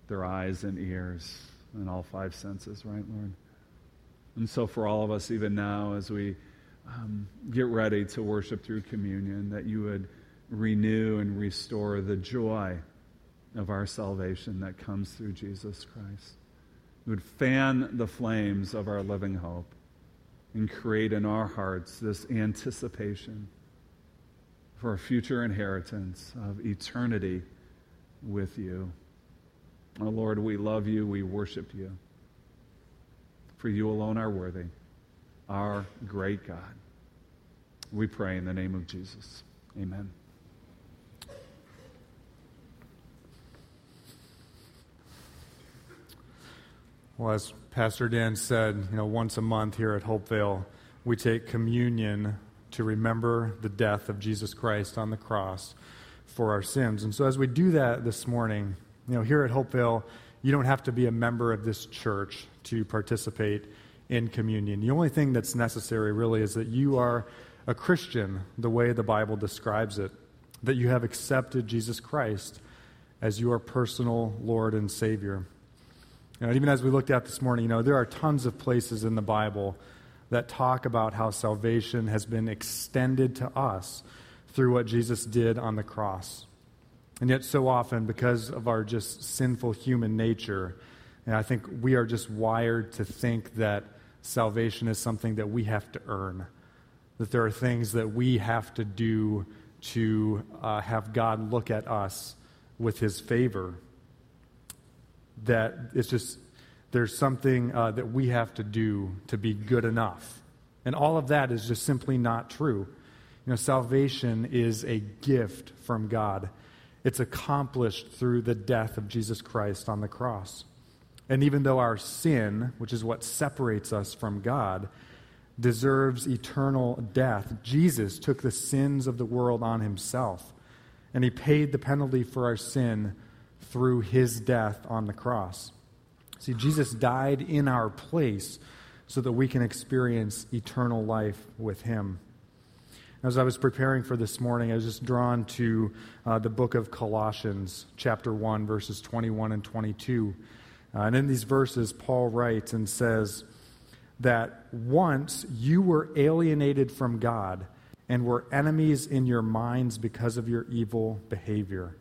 their eyes and ears. and all five senses, right, Lord? And so, for all of us, even now, as we um, get ready to worship through communion, that you would renew and restore the joy of our salvation that comes through Jesus Christ. You would fan the flames of our living hope and create in our hearts this anticipation for a future inheritance of eternity with you. Oh Lord, we love you, we worship you. For you alone are worthy, our great God. We pray in the name of Jesus. Amen. Well, as Pastor Dan said, you know, once a month here at Hopevale, we take communion to remember the death of Jesus Christ on the cross for our sins. And so as we do that this morning, you know, here at Hopevale, you don't have to be a member of this church to participate in communion. The only thing that's necessary really is that you are a Christian the way the Bible describes it, that you have accepted Jesus Christ as your personal Lord and Savior. Know, even as we looked at this morning, you know, there are tons of places in the Bible that talk about how salvation has been extended to us through what Jesus did on the cross. And yet, so often, because of our just sinful human nature, and I think we are just wired to think that salvation is something that we have to earn, that there are things that we have to do to uh, have God look at us with his favor that it's just there's something uh, that we have to do to be good enough. And all of that is just simply not true. You know, salvation is a gift from God. It's accomplished through the death of Jesus Christ on the cross. And even though our sin, which is what separates us from God, deserves eternal death, Jesus took the sins of the world on himself. And he paid the penalty for our sin through his death on the cross. See, Jesus died in our place so that we can experience eternal life with him. As I was preparing for this morning, I was just drawn to uh, the book of Colossians, chapter 1, verses 21 and 22. Uh, and in these verses, Paul writes and says that once you were alienated from God and were enemies in your minds because of your evil behavior.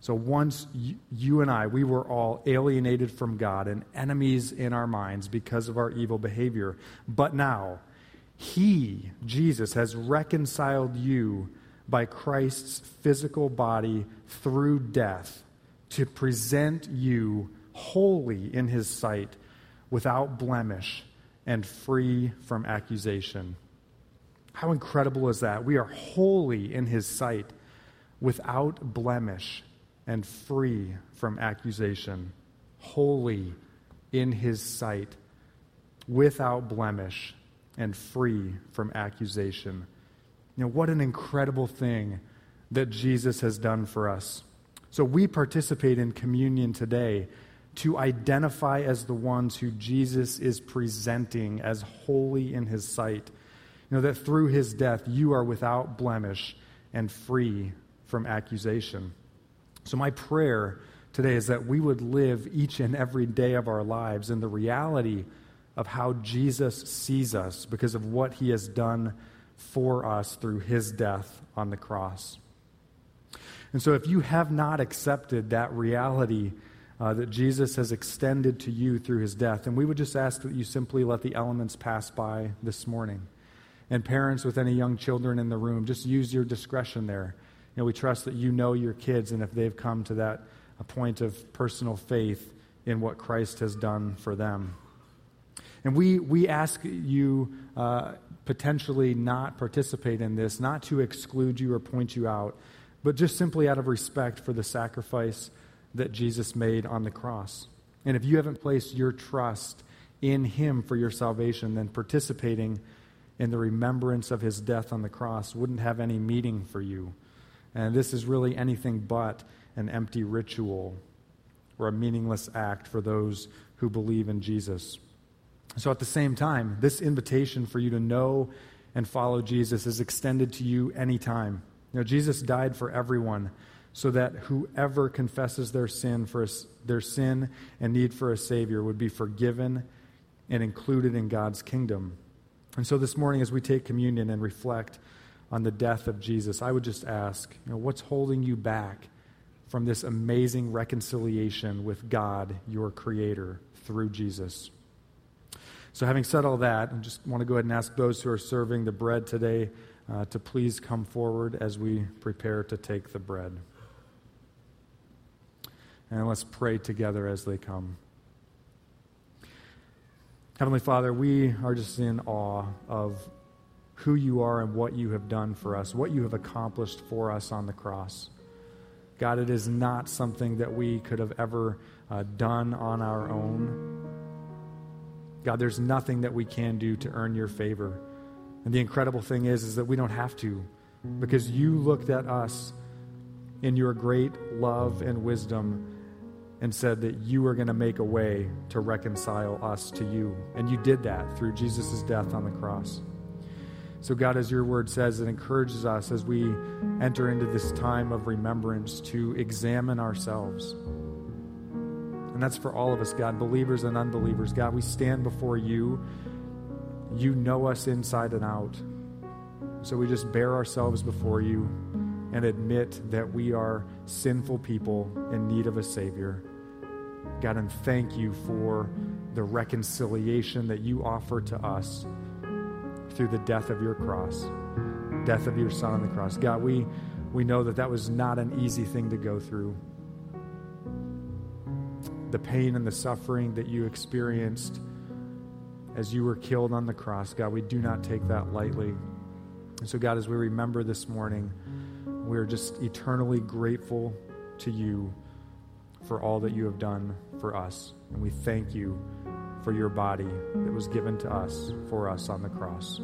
So once you, you, and I, we were all alienated from God and enemies in our minds because of our evil behavior. But now, He, Jesus, has reconciled you by Christ's physical body through death to present you holy in His sight, without blemish, and free from accusation. How incredible is that? We are holy in His sight, without blemish and free from accusation, holy in his sight, without blemish, and free from accusation. You know, what an incredible thing that Jesus has done for us. So we participate in communion today to identify as the ones who Jesus is presenting as holy in his sight. You know, that through his death, you are without blemish and free from accusation. So, my prayer today is that we would live each and every day of our lives in the reality of how Jesus sees us because of what he has done for us through his death on the cross. And so, if you have not accepted that reality uh, that Jesus has extended to you through his death, And we would just ask that you simply let the elements pass by this morning. And parents with any young children in the room, just use your discretion there you know, we trust that you know your kids, and if they've come to that point of personal faith in what Christ has done for them. And we, we ask you uh, potentially not participate in this, not to exclude you or point you out, but just simply out of respect for the sacrifice that Jesus made on the cross. And if you haven't placed your trust in Him for your salvation, then participating in the remembrance of His death on the cross wouldn't have any meaning for you. And this is really anything but an empty ritual or a meaningless act for those who believe in Jesus. So at the same time, this invitation for you to know and follow Jesus is extended to you anytime. Know, Jesus died for everyone so that whoever confesses their sin for a, their sin and need for a savior would be forgiven and included in God's kingdom. And so this morning as we take communion and reflect on the death of Jesus, I would just ask, you know, what's holding you back from this amazing reconciliation with God, your creator, through Jesus? So, having said all that, I just want to go ahead and ask those who are serving the bread today uh, to please come forward as we prepare to take the bread. And let's pray together as they come. Heavenly Father, we are just in awe of who you are and what you have done for us, what you have accomplished for us on the cross. God, it is not something that we could have ever uh, done on our own. God, there's nothing that we can do to earn your favor. And the incredible thing is, is that we don't have to because you looked at us in your great love and wisdom and said that you were going to make a way to reconcile us to you. And you did that through Jesus' death on the cross. So, God, as your word says, it encourages us as we enter into this time of remembrance to examine ourselves and that's for all of us, God, believers and unbelievers. God, we stand before you. You know us inside and out. So we just bare ourselves before you and admit that we are sinful people in need of a Savior. God, and thank you for the reconciliation that you offer to us through the death of your cross, death of your Son on the cross. God, we, we know that that was not an easy thing to go through the pain and the suffering that you experienced as you were killed on the cross. God, we do not take that lightly. And so, God, as we remember this morning, we are just eternally grateful to you for all that you have done for us. And we thank you for your body that was given to us for us on the cross.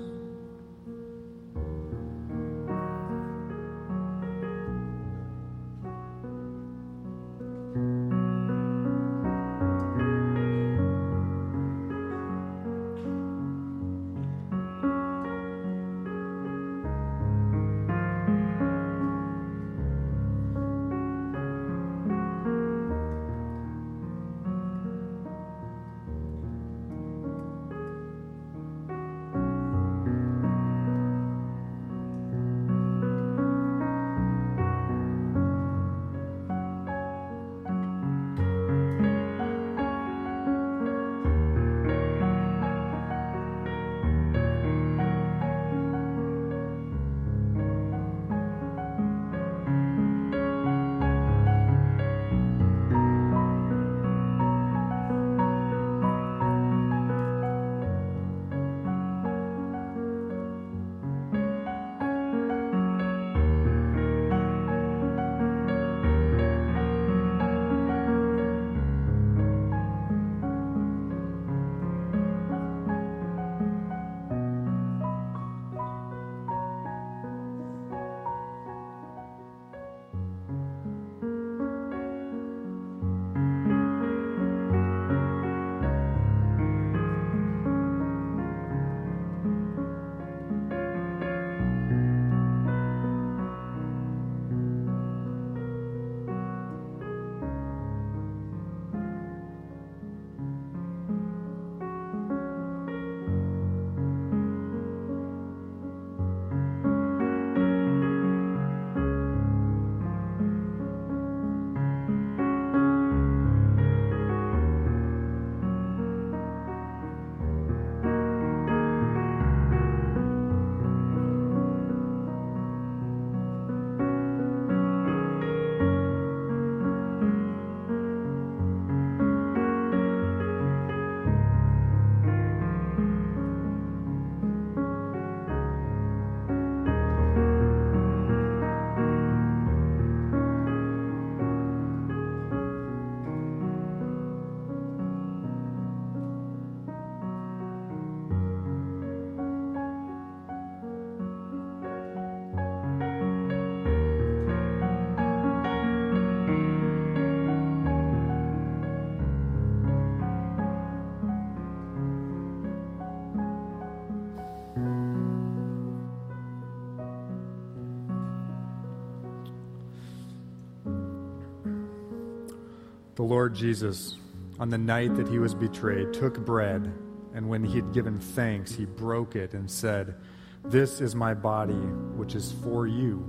The Lord Jesus, on the night that he was betrayed, took bread, and when he had given thanks, he broke it and said, This is my body, which is for you.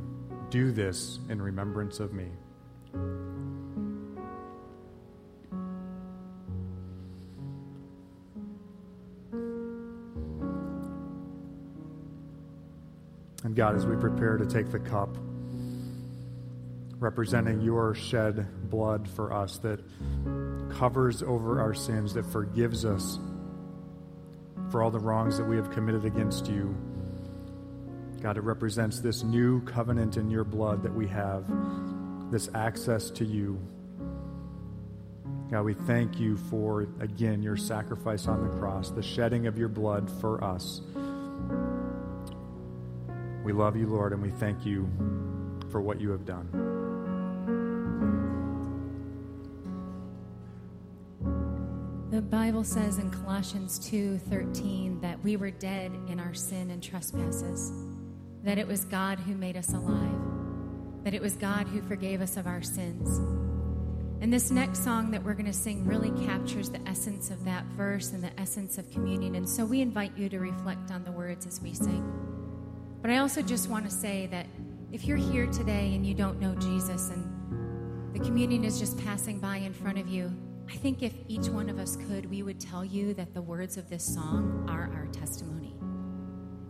Do this in remembrance of me. And God, as we prepare to take the cup, representing your shed blood for us that covers over our sins, that forgives us for all the wrongs that we have committed against you. God, it represents this new covenant in your blood that we have, this access to you. God, we thank you for, again, your sacrifice on the cross, the shedding of your blood for us. We love you, Lord, and we thank you for what you have done. Bible says in Colossians 2:13 that we were dead in our sin and trespasses, that it was God who made us alive, that it was God who forgave us of our sins. And this next song that we're going to sing really captures the essence of that verse and the essence of communion. And so we invite you to reflect on the words as we sing. But I also just want to say that if you're here today and you don't know Jesus and the communion is just passing by in front of you, I think if each one of us could, we would tell you that the words of this song are our testimony.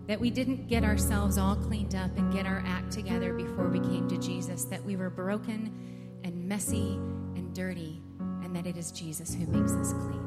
That we didn't get ourselves all cleaned up and get our act together before we came to Jesus, that we were broken and messy and dirty, and that it is Jesus who makes us clean.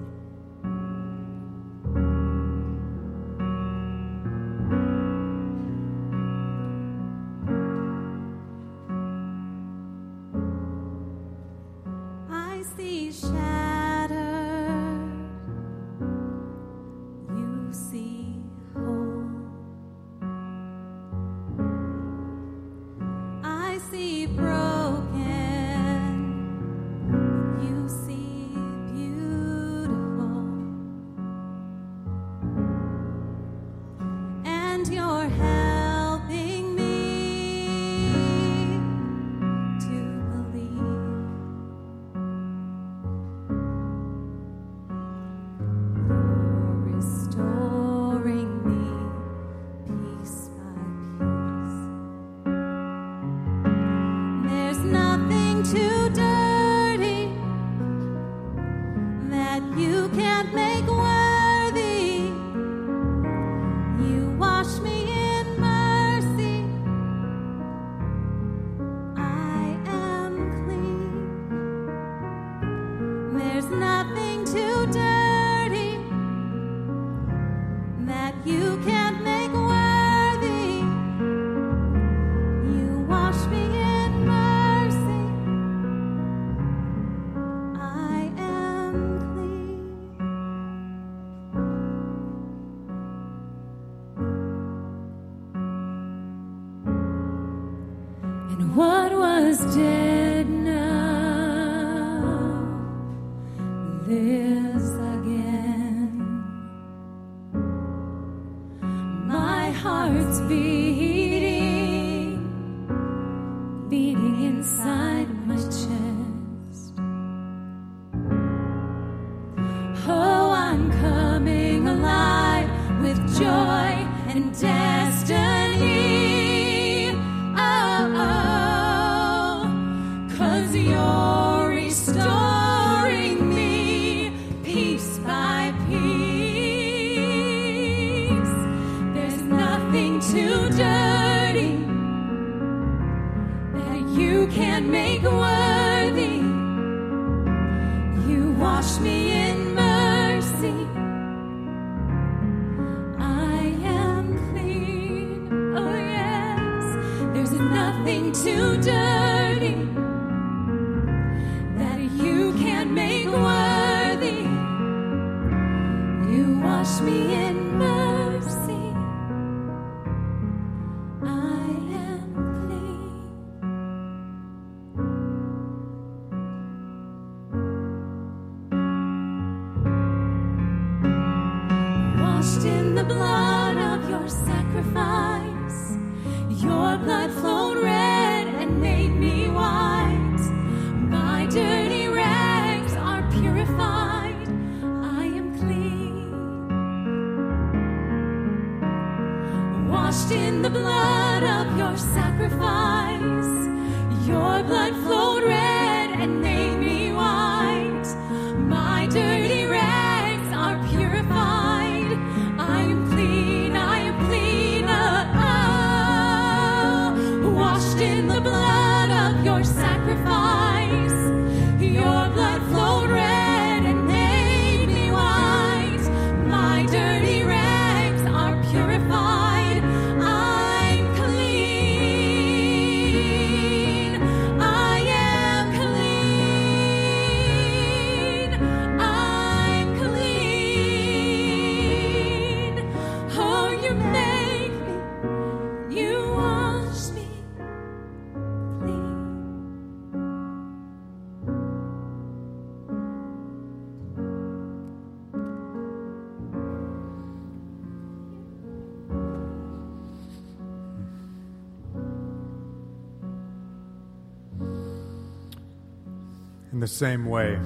The same way,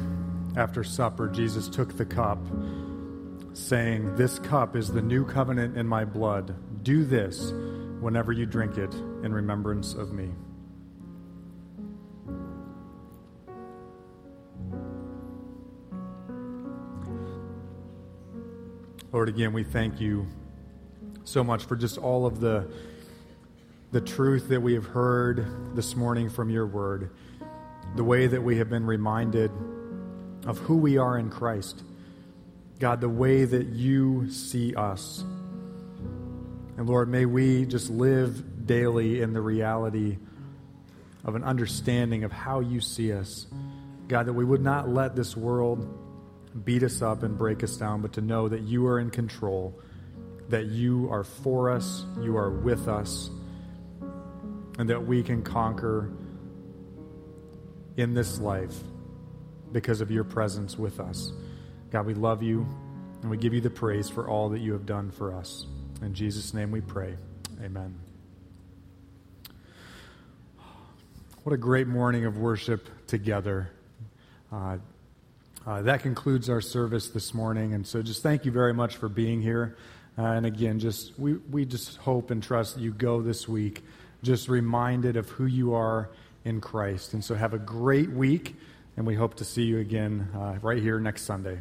after supper, Jesus took the cup, saying, This cup is the new covenant in my blood. Do this whenever you drink it in remembrance of me. Lord, again, we thank you so much for just all of the, the truth that we have heard this morning from your word the way that we have been reminded of who we are in Christ. God, the way that you see us. And Lord, may we just live daily in the reality of an understanding of how you see us. God, that we would not let this world beat us up and break us down, but to know that you are in control, that you are for us, you are with us, and that we can conquer in this life because of your presence with us. God, we love you and we give you the praise for all that you have done for us. In Jesus' name we pray. Amen. What a great morning of worship together. Uh, uh, that concludes our service this morning. And so just thank you very much for being here. Uh, and again, just we, we just hope and trust you go this week just reminded of who you are in Christ. And so have a great week, and we hope to see you again uh, right here next Sunday.